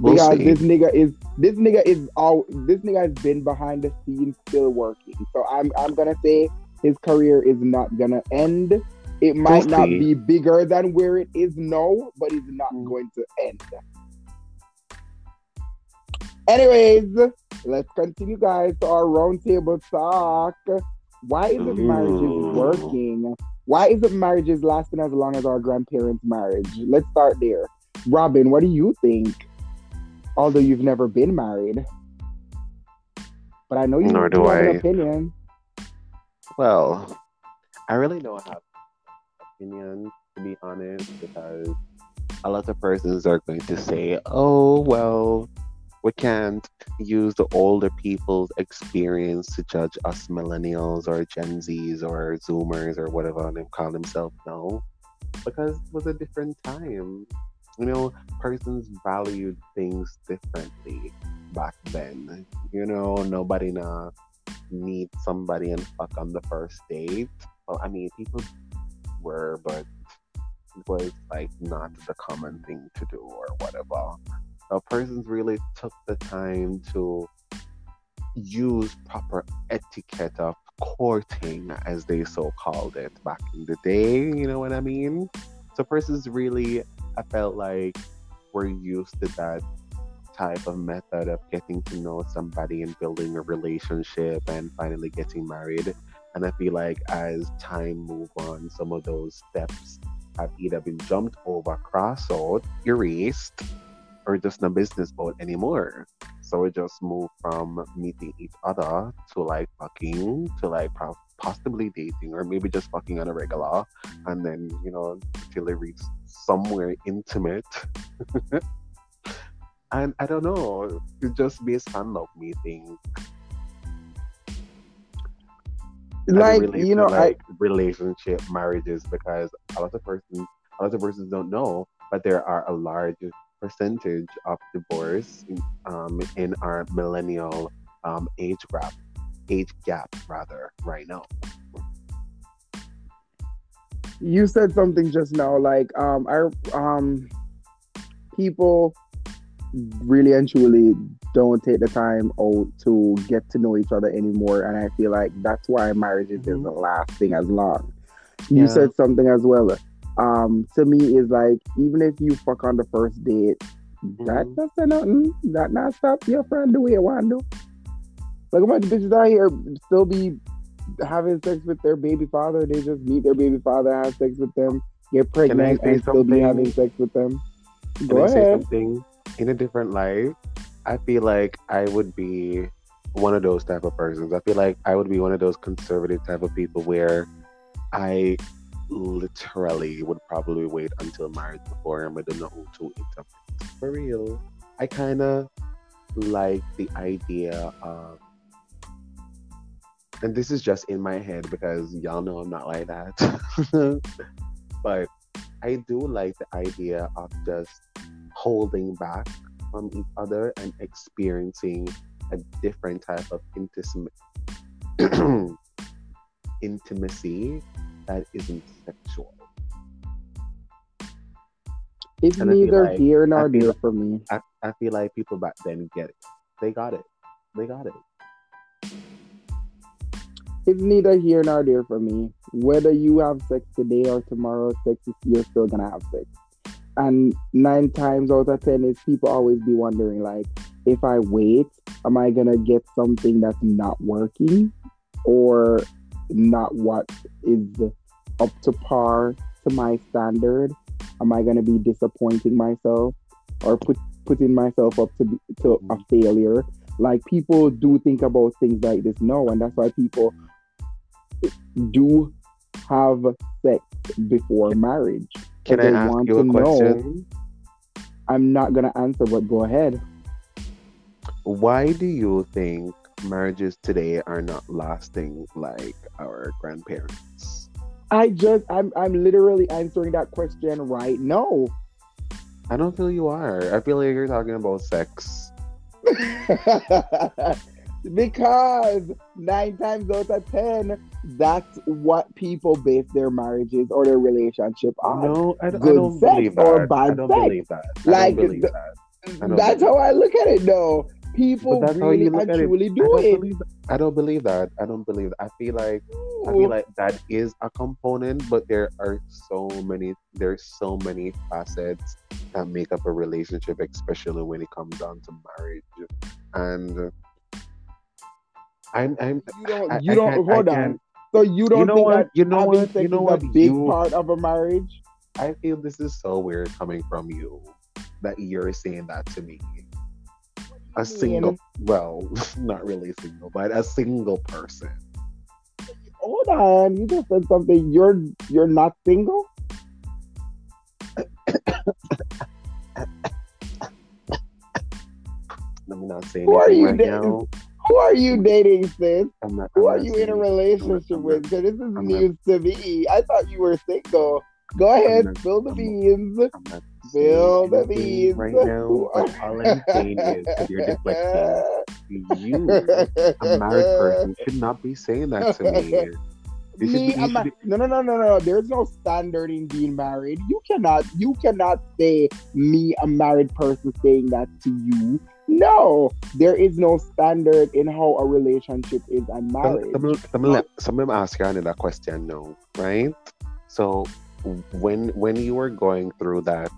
Speaker 1: We'll
Speaker 4: because
Speaker 1: see.
Speaker 4: this nigga is this nigga is all this nigga has been behind the scenes still working. So I'm I'm gonna say his career is not gonna end. It might
Speaker 1: We'll
Speaker 4: not
Speaker 1: see.
Speaker 4: be bigger than where it is now, but it's not
Speaker 1: Mm.
Speaker 4: going to end. Anyways, let's continue, guys, to our roundtable talk. Why isn't marriages working? Why isn't marriages lasting as long as our grandparents' marriage? Let's start there. Robin, what do you think? Although you've never been married, but I know you,
Speaker 1: Nor do
Speaker 4: have an
Speaker 1: I.
Speaker 4: opinion.
Speaker 1: Well, I really don't have opinion to be honest because a lot of persons are going to say, "Oh, well, we can't use the older people's experience to judge us millennials or Gen Zs or Zoomers or whatever they call themselves now," because it was a different time. You know, persons valued things differently back then. You know, nobody now meet somebody and fuck on the first date. Well, I mean, people were, but it was like not the common thing to do or whatever. So persons really took the time to use proper etiquette of courting, as they so called it back in the day. You know what I mean? So persons really, I felt like, were used to that type of method of getting to know somebody and building a relationship and finally getting married. And I feel like as time move on, some of those steps have either been jumped over, crossed out, erased, or just not business about anymore. So we just move from meeting each other to like fucking to like possibly dating or maybe just fucking on a regular and then you know till it reach somewhere intimate and I don't know, just based on love meeting. I
Speaker 4: Like you know,
Speaker 1: like relationship marriages because a lot of persons a lot of persons don't know but there are a large percentage of divorce in, um, in our millennial um, age gap, age gap rather, right now.
Speaker 4: you said something just now like um our um people really and truly don't take the time out to get to know each other anymore and i feel like that's why marriages
Speaker 1: Mhm.
Speaker 4: isn't lasting as long you
Speaker 1: Yeah.
Speaker 4: said something as well um to me is like even if you fuck on the first date that
Speaker 1: Mhm.
Speaker 4: doesn't nothing that not stop your friend the way you want to like a bunch of bitches out here still be having sex with their baby father. They just meet their baby father, have sex with them, get pregnant, and still be having sex with them.
Speaker 1: Can
Speaker 4: Go
Speaker 1: say
Speaker 4: ahead.
Speaker 1: In a different life? I feel like I would be one of those type of persons. I feel like I would be one of those conservative type of people where I literally would probably wait until marriage before I'm gonna know who to intimate. For real. I kind of like the idea of, and this is just in my head because y'all know I'm not like that. but I do like the idea of just holding back from each other and experiencing a different type of intimacy intimacy that isn't sexual.
Speaker 4: It's
Speaker 1: And
Speaker 4: neither
Speaker 1: like-
Speaker 4: here nor there
Speaker 1: like-
Speaker 4: for me.
Speaker 1: I, I feel like people back then get it. They got it. They got it.
Speaker 4: It's neither here nor there for me. Whether you have sex today or tomorrow, sex is you're still gonna have sex. And nine times out of ten is people always be wondering like, if I wait, am I gonna get something that's not working or not what is up to par to my standard? Am I gonna be disappointing myself or put putting myself up to be, to a mm-hmm. failure? Like people do think about things like this now, and that's why people do have sex before marriage.
Speaker 1: Can I ask you a
Speaker 4: to know-
Speaker 1: question?
Speaker 4: I'm not gonna answer, but go ahead.
Speaker 1: Why do you think marriages today are not lasting like our grandparents?
Speaker 4: I just I'm I'm literally answering that question right now.
Speaker 1: I don't feel you are. I feel like you're talking about sex.
Speaker 4: because nine times out of ten, that's what people base their marriages or their relationship on.
Speaker 1: No, I, don't- I
Speaker 4: Good
Speaker 1: don't
Speaker 4: sex
Speaker 1: believe that.
Speaker 4: or bad
Speaker 1: I don't
Speaker 4: sex?
Speaker 1: believe that. I
Speaker 4: Like,
Speaker 1: don't believe that.
Speaker 4: That's
Speaker 1: believe
Speaker 4: how I look at it though.
Speaker 1: How
Speaker 4: really
Speaker 1: you look
Speaker 4: and
Speaker 1: at it.
Speaker 4: truly
Speaker 1: I
Speaker 4: do
Speaker 1: don't
Speaker 4: it.
Speaker 1: believe that. I don't believe that. I don't believe that. I feel like I feel like that is a component, but there are so many there's so many facets that make up a relationship, especially when it comes down to marriage. And I'm I'm
Speaker 4: you don't you
Speaker 1: I
Speaker 4: don't
Speaker 1: I
Speaker 4: hold on. So you don't
Speaker 1: you know
Speaker 4: think
Speaker 1: what?
Speaker 4: that
Speaker 1: You know what? You know what?
Speaker 4: a big
Speaker 1: You-
Speaker 4: part of a marriage?
Speaker 1: I feel this is so weird coming from you that you're saying that to me. A single well, not really single, but a single person.
Speaker 4: Hold on, you just said something. You're you're not single.
Speaker 1: Let me not say
Speaker 4: Who
Speaker 1: anything right now.
Speaker 4: Who are you dating, sis?
Speaker 1: I'm not,
Speaker 4: Who
Speaker 1: I'm
Speaker 4: are you in a relationship with? Because this is
Speaker 1: I'm not-
Speaker 4: news to me. I thought you were single. Go ahead,
Speaker 1: not-
Speaker 4: spill the
Speaker 1: not-
Speaker 4: beans.
Speaker 1: Not
Speaker 4: Spill the beans.
Speaker 1: right now. But all I'm saying is, because you're deflecting, you, a married person, should not be saying that to me.
Speaker 4: Me,
Speaker 1: be-
Speaker 4: I'm not, no, no, no, no, no. There's no standard in being married. You cannot, you cannot say me, a married person, saying that to you. No, there is no standard in how a relationship is and marriage.
Speaker 1: so, me- so, me let- so me ask you another question now, right? So when when you were going through that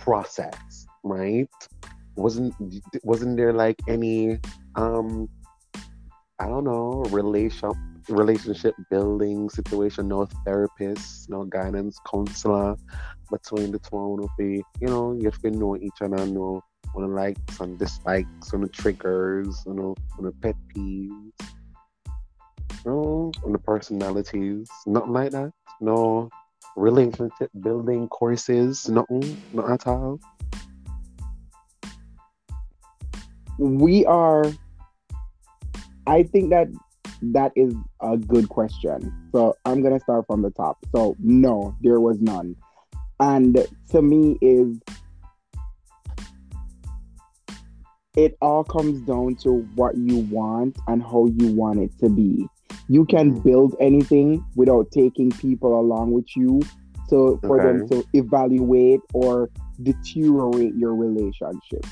Speaker 1: process, right? Wasn't wasn't there like any um I don't know, relation relationship building situation, no therapist, no guidance counselor between the two of you, you know, you have to know each other, know on the likes and dislikes, on the triggers, you know, on the pet peeves. No, on the personalities, nothing like that. No relationship building courses, nothing, not at all.
Speaker 4: we are i think that that is a good question so i'm gonna start from the top so no there was none and to me is it all comes down to what you want and how you want it to be. You can
Speaker 1: Mhm.
Speaker 4: build anything without taking people along with you so for them to evaluate or deteriorate your relationship.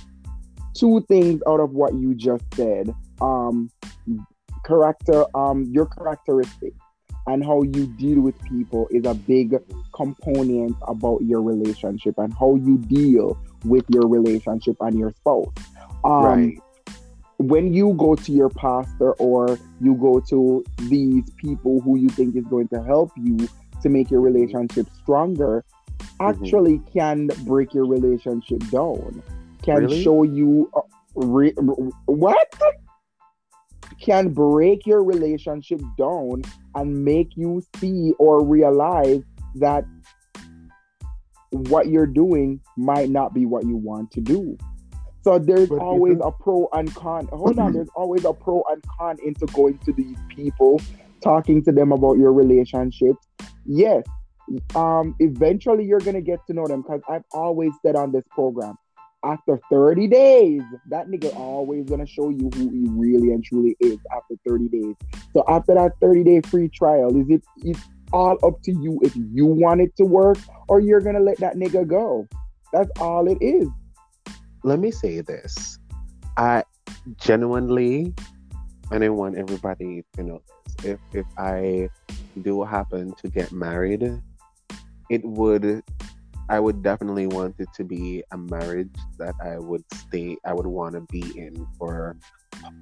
Speaker 4: Two things out of what you just said. Um character um your characteristics and how you deal with people is a big component about your relationship and how you deal with your relationship and your spouse. Um,
Speaker 1: right.
Speaker 4: When you go to your pastor or you go to these people who you think is going to help you to make your relationship stronger, actually can break your relationship down. Can
Speaker 1: Really?
Speaker 4: show you uh, re- what can break your relationship down and make you see or realize that what you're doing might not be what you want to do. So there's
Speaker 3: But
Speaker 4: always a pro and con. Hold on, there's always a pro and con into going to these people, talking to them about your relationships. Yes, um, eventually you're gonna get to know them because I've always said on this program, after 30 days, that nigga always gonna show you who he really and truly is after 30 days. So after that 30 day free trial, is it it's all up to you if you want it to work or you're gonna let that nigga go. That's all it is.
Speaker 1: Let me say this. I genuinely, and I want everybody to know this. If if I do happen to get married, it would I would definitely want it to be a marriage that I would stay I would want to be in for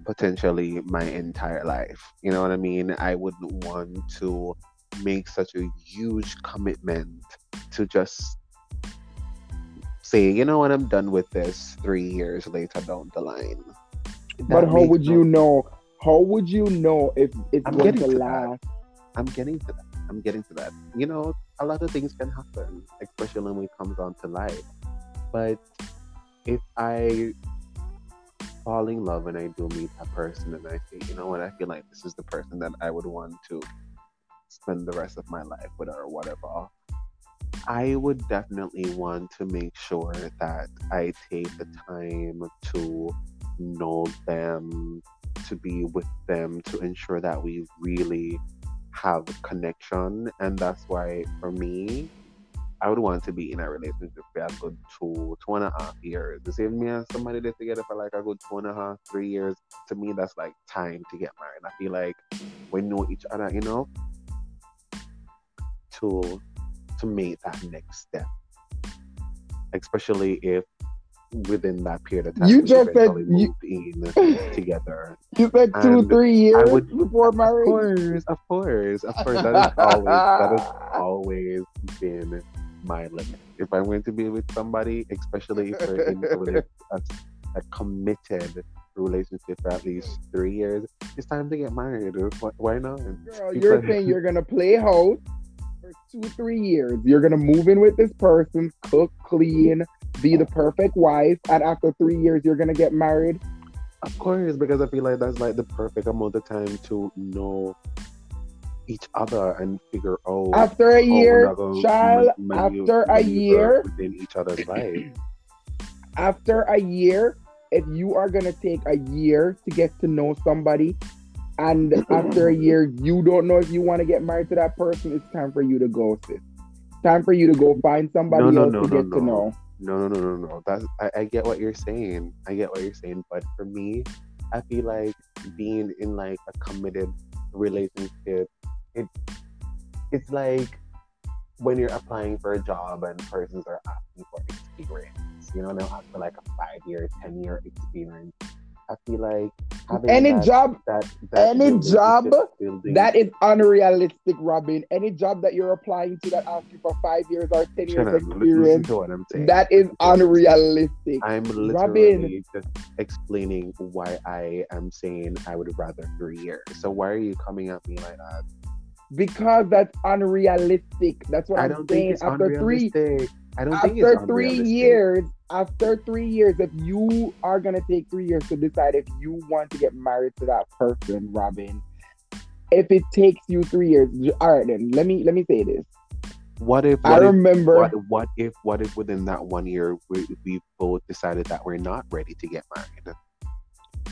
Speaker 1: potentially my entire life. You know what I mean? I wouldn't want to make such a huge commitment to just say, you know what, I'm done with this three years later down the line.
Speaker 4: But how would
Speaker 1: no-
Speaker 4: you know? How would you know if it's
Speaker 1: I'm
Speaker 4: going
Speaker 1: getting
Speaker 4: to
Speaker 1: to that.
Speaker 4: last?
Speaker 1: I'm getting to that. I'm getting to that. You know, a lot of things can happen, especially when it comes on to life. But if I fall in love and I do meet a person and I say, you know what, I feel like this is the person that I would want to spend the rest of my life with or whatever, I would definitely want to make sure that I take the time to know them, to be with them, to ensure that we really have connection. And that's why, for me, I would want to be in a relationship for a good two, two and a half years. The same me and somebody that's together for like a good two and a half, three years. To me, that's like time to get married. I feel like we know each other enough to to make that next step. Especially if within that period of time
Speaker 4: You just said you-
Speaker 1: in together.
Speaker 4: You said two,
Speaker 1: And
Speaker 4: three years
Speaker 1: would-
Speaker 4: before
Speaker 1: Of
Speaker 4: marriage.
Speaker 1: course, of course, of course. That is always that has always been my limit. If I'm going to be with somebody, especially if we're into a, a committed relationship for at least three years, it's time to get married. Why- Why not?
Speaker 4: Girl, you're saying you're gonna play host for two, three years. You're gonna move in with this person, cook, clean, be the perfect wife, and after three years, you're gonna get married.
Speaker 1: Of course, because I feel like that's like the perfect amount of time to know each other and figure out.
Speaker 4: After a year, child, after a year,
Speaker 1: within each other's life.
Speaker 4: after a year, if you are gonna take a year to get to know somebody, and after a year you don't know if you want to get married to that person, it's time for you to go, sis. Time for you to go find somebody
Speaker 1: No, no,
Speaker 4: else
Speaker 1: no,
Speaker 4: to get to know.
Speaker 1: No, no, no, no, no. That's I, I get what you're saying. I get what you're saying, but for me, I feel like being in like a committed relationship, it it's like when you're applying for a job and persons are asking for experience. You know, they'll ask for like a five year, ten year experience. I feel like having
Speaker 4: Any
Speaker 1: that,
Speaker 4: job
Speaker 1: that, that
Speaker 4: any job That is unrealistic, Robin. Any job that you're applying to that asks you for five years or ten
Speaker 1: Shut
Speaker 4: years
Speaker 1: up,
Speaker 4: experience,
Speaker 1: to what I'm saying.
Speaker 4: that is
Speaker 1: Listen to what I'm saying.
Speaker 4: unrealistic.
Speaker 1: I'm
Speaker 4: Robin.
Speaker 1: literally just explaining why I am saying I would rather three years. So why are you coming at me like that?
Speaker 4: Because that's unrealistic. That's what
Speaker 1: I
Speaker 4: I'm
Speaker 1: don't
Speaker 4: saying. After three.
Speaker 1: I don't think it's
Speaker 4: after three years, after three years, if you are gonna take three years to decide if you want to get married to that person, Robin, if it takes you three years, all right then. Let me let me say this:
Speaker 1: What if?
Speaker 4: I
Speaker 1: What if,
Speaker 4: remember.
Speaker 1: what, what if? What if within that one year we we both decided that we're not ready to get married?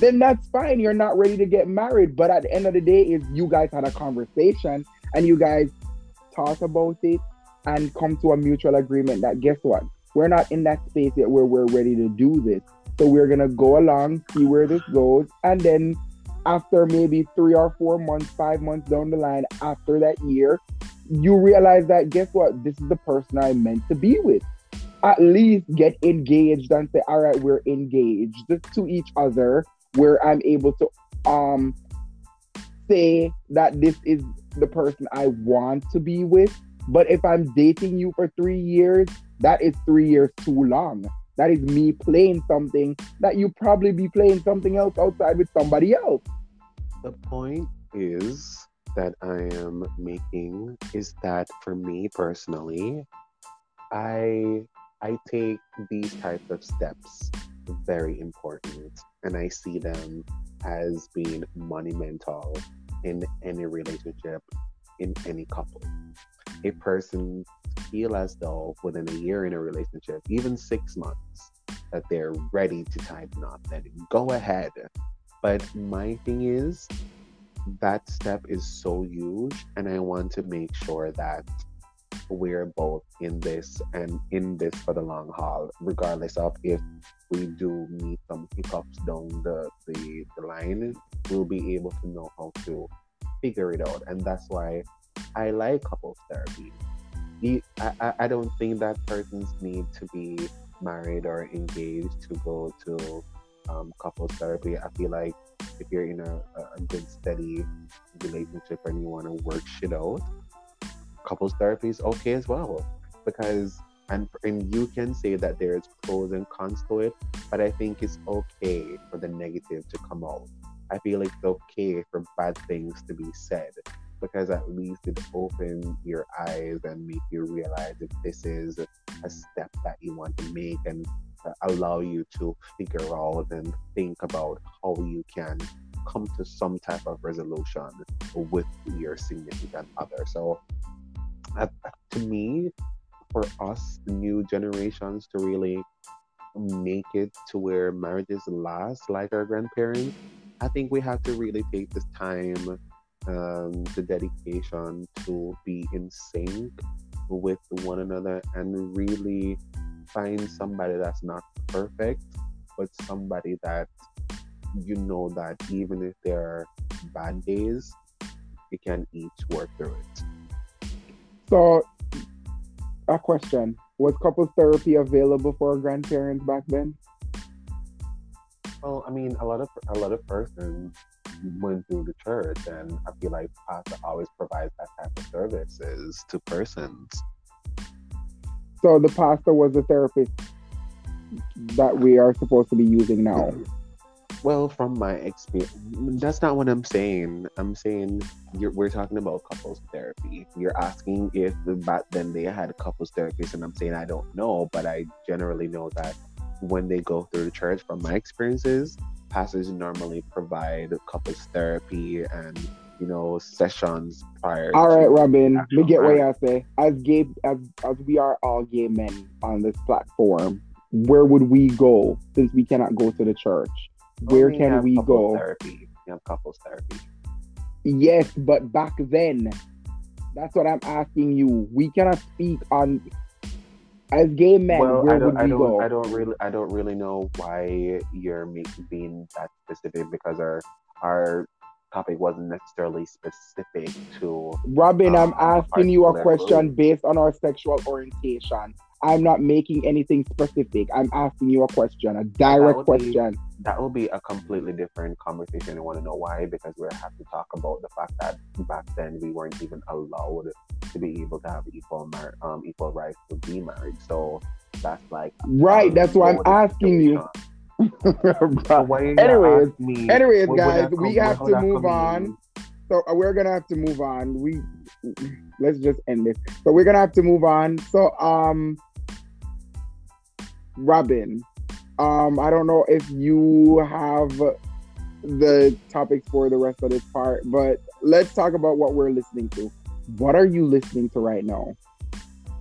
Speaker 4: then that's fine. You're not ready to get married. But at the end of the day, is you guys had a conversation and you guys talked about it and come to a mutual agreement that guess what? We're not in that space yet where we're ready to do this. So we're gonna go along, see where this goes, and then after maybe three or four months, five months down the line, after that year, you realize that guess what? This is the person I meant to be with. At least get engaged and say, all right, we're engaged to each other where I'm able to um say that this is the person I want to be with. But if I'm dating you for three years, that is three years too long. That is me playing something that you probably be playing something else outside with somebody else.
Speaker 1: The point is that I am making is that for me personally, I I take these types of steps very important and I see them as being monumental in any relationship, in any couple. A person feel as though within a year in a relationship, even six months, that they're ready to tie the knot, then go ahead. But my thing is, that step is so huge, and I want to make sure that we're both in this and in this for the long haul, regardless of if we do meet some hiccups down the, the, the line, we'll be able to know how to figure it out. And that's why I like couples therapy. I, I, don't think that persons need to be married or engaged to go to um, couples therapy. I feel like if you're in a, a a good, steady relationship and you want to work shit out, couples therapy is okay as well. Because and and you can say that there's pros and cons to it, but I think it's okay for the negative to come out. I feel like it's okay for bad things to be said because at least it opens your eyes and make you realize if this is a step that you want to make and allow you to figure out and think about how you can come to some type of resolution with your significant other. So, uh, to me, for us new generations to really make it to where marriages last like our grandparents, I think we have to really take this time, um, the dedication to be in sync with one another and really find somebody that's not perfect, but somebody that you know that even if there are bad days, you can each work through it.
Speaker 4: So, a question: Was couples therapy available for our grandparents back then?
Speaker 1: Well, I mean, a lot of a lot of persons went through the church, and I feel like pastor always provides that type of services to persons.
Speaker 4: So the pastor was the therapist that we are supposed to be using now.
Speaker 1: Well, from my experience, that's not what I'm saying. I'm saying you're, we're talking about couples therapy. You're asking if back then they had a couples therapists, and I'm saying I don't know, but I generally know that when they go through the church, from my experiences, pastors normally provide couples therapy and you know sessions prior.
Speaker 4: All right, Robin. Me
Speaker 1: actual
Speaker 4: get what I say. As gay as as we are all gay men on this platform, where would we go since we cannot go to the church? Where can we go?
Speaker 1: Therapy. You have couples therapy.
Speaker 4: Yes, but back then, that's what I'm asking you. We cannot speak on as gay men.
Speaker 1: well,
Speaker 4: where
Speaker 1: I don't,
Speaker 4: would
Speaker 1: I
Speaker 4: we
Speaker 1: don't,
Speaker 4: go?
Speaker 1: I don't really, I don't really know why you're making being that specific because our our topic wasn't necessarily specific to.
Speaker 4: Robin, I'm
Speaker 1: um,
Speaker 4: asking you a question
Speaker 1: group.
Speaker 4: based on our sexual orientation. I'm not making anything specific. I'm asking you a question, a direct
Speaker 1: would be-
Speaker 4: question.
Speaker 1: That will be a completely different conversation. I want to know why because we have to talk about the fact that back then we weren't even allowed to be able to have equal mar- um equal rights to be married. So that's like
Speaker 4: Right,
Speaker 1: a
Speaker 4: that's why I'm asking you.
Speaker 1: So why
Speaker 4: Anyways,
Speaker 1: me,
Speaker 4: anyways, guys,
Speaker 1: that
Speaker 4: we have to move on. So uh, we're gonna have to move on. We let's just end this. So we're gonna have to move on. So um, Robin, um, I don't know if you have the topics for the rest of this part, but let's talk about what we're listening to. What are you listening to right now?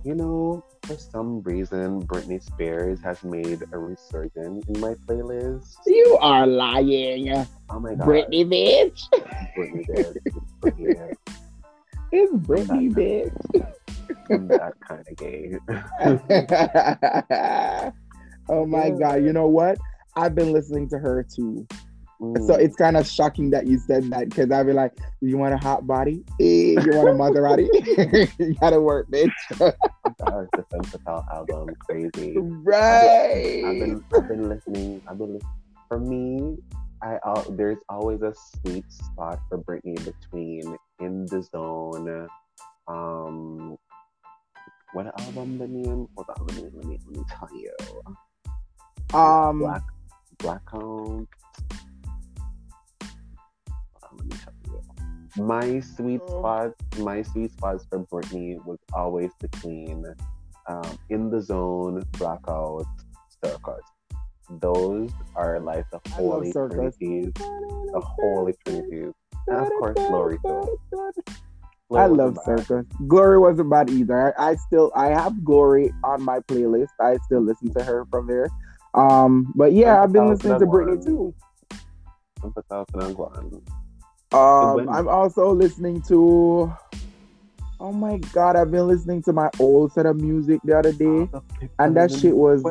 Speaker 1: you know, for some reason, Britney Spears has made a resurgence in my playlist.
Speaker 4: You are lying.
Speaker 1: Oh my god.
Speaker 4: Britney bitch.
Speaker 1: Britney bitch. Britney bitch.
Speaker 4: It's Britney bitch.
Speaker 1: I'm that kind of gay.
Speaker 4: oh my god, you know what? I've been listening to her too.
Speaker 1: Mm.
Speaker 4: So it's kind of shocking that you said that because I'd be like, you want a hot body? Eh, you want a Maserati? you gotta work, bitch.
Speaker 1: Gosh, the Sensical album, crazy.
Speaker 4: right.
Speaker 1: I've been, I've been listening. I've been listening. For me, I uh, there's always a sweet spot for Britney between "In the Zone." Um, what album the name? Hold on, let me let me let me tell you.
Speaker 4: um,
Speaker 1: Black Black Count. Hold on, let me tell. My sweet
Speaker 4: Oh.
Speaker 1: spot, my sweet spots for Britney was always the between um, "In the Zone," "Blackout," "Circus." Those are like the holy trinities, the holy trinities, and of course Glory too.
Speaker 4: I love. Circus. Glory wasn't bad either. I, I still I have Glory on my playlist. I still listen to her from there. Um, but yeah, I've been listening to Britney too.
Speaker 1: Ang pagkakasal ng Guan.
Speaker 4: Um, I'm also listening to. Oh my god, I've been listening to my old set of music the other day, and that shit was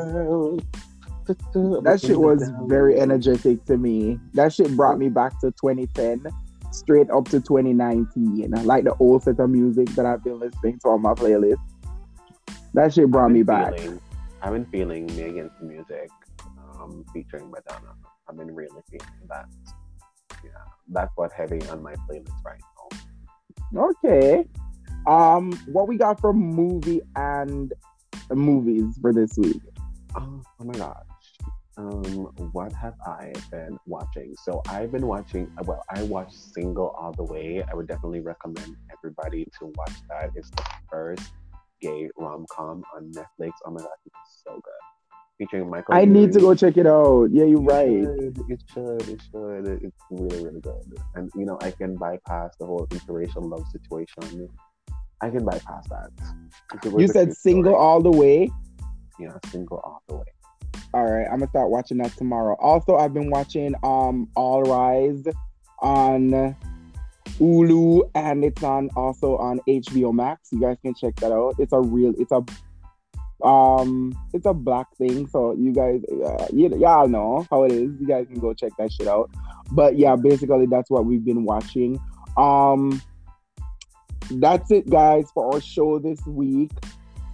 Speaker 4: that shit was very energetic to me. That shit brought me back to 2010, straight up to 2019. Like the old set of music that I've been listening to on my playlist. That shit brought me back.
Speaker 1: Feeling, I've been feeling Me Against the Music, um, featuring Madonna. I've been really feeling that. Yeah, that's what heavy on my playlist right now.
Speaker 4: Okay. Um, what we got from movie and movies for this week?
Speaker 1: Oh, oh my gosh. Um, what have I been watching? So I've been watching. Well, I watched Single All the Way. I would definitely recommend everybody to watch that. It's the first gay rom com on Netflix. Oh my gosh, it's so good. Featuring Michael.
Speaker 4: I need to go check it out. Yeah, you're
Speaker 1: It
Speaker 4: right.
Speaker 1: should, It should. It should. It's really, really good. And you know, I can bypass the whole interracial love situation. I can bypass that.
Speaker 4: You said single
Speaker 1: story.
Speaker 4: all the way.
Speaker 1: Yeah, single all the way.
Speaker 4: All right, I'm gonna start watching that tomorrow. Also, I've been watching um All Rise on Hulu and it's on also on HBO Max. You guys can check that out. It's a real, it's a um, it's a black thing. So you guys, uh, you, y'all know how it is. You guys can go check that shit out. But yeah, basically that's what we've been watching. Um, that's it, guys, for our show this week.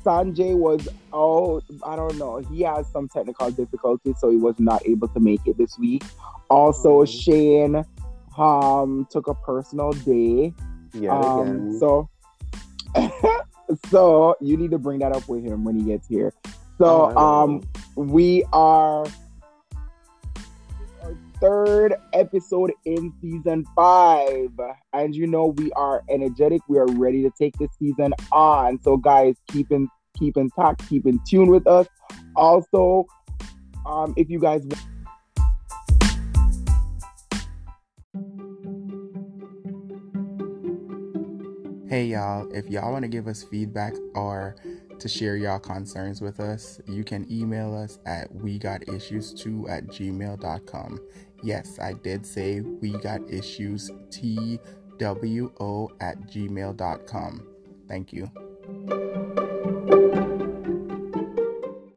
Speaker 4: Sanjay was oh I don't know he has some technical difficulties so he was not able to make it this week. Also
Speaker 1: Mhm.
Speaker 4: Shane um took a personal day.
Speaker 1: Yeah,
Speaker 4: um
Speaker 1: again.
Speaker 4: so so you need to bring that up with him when he gets here.
Speaker 1: Oh,
Speaker 4: So um we are our third episode in season five. And you know we are energetic. We are ready to take this season on. So guys, keep in keep in touch, keep in tune with us. Also, um, if you guys
Speaker 5: Hey y'all, if y'all want to give us feedback or to share y'all concerns with us, you can email us at we got issues2 at gmail.com. Yes, I did say we got issues T W O at gmail.com. Thank you.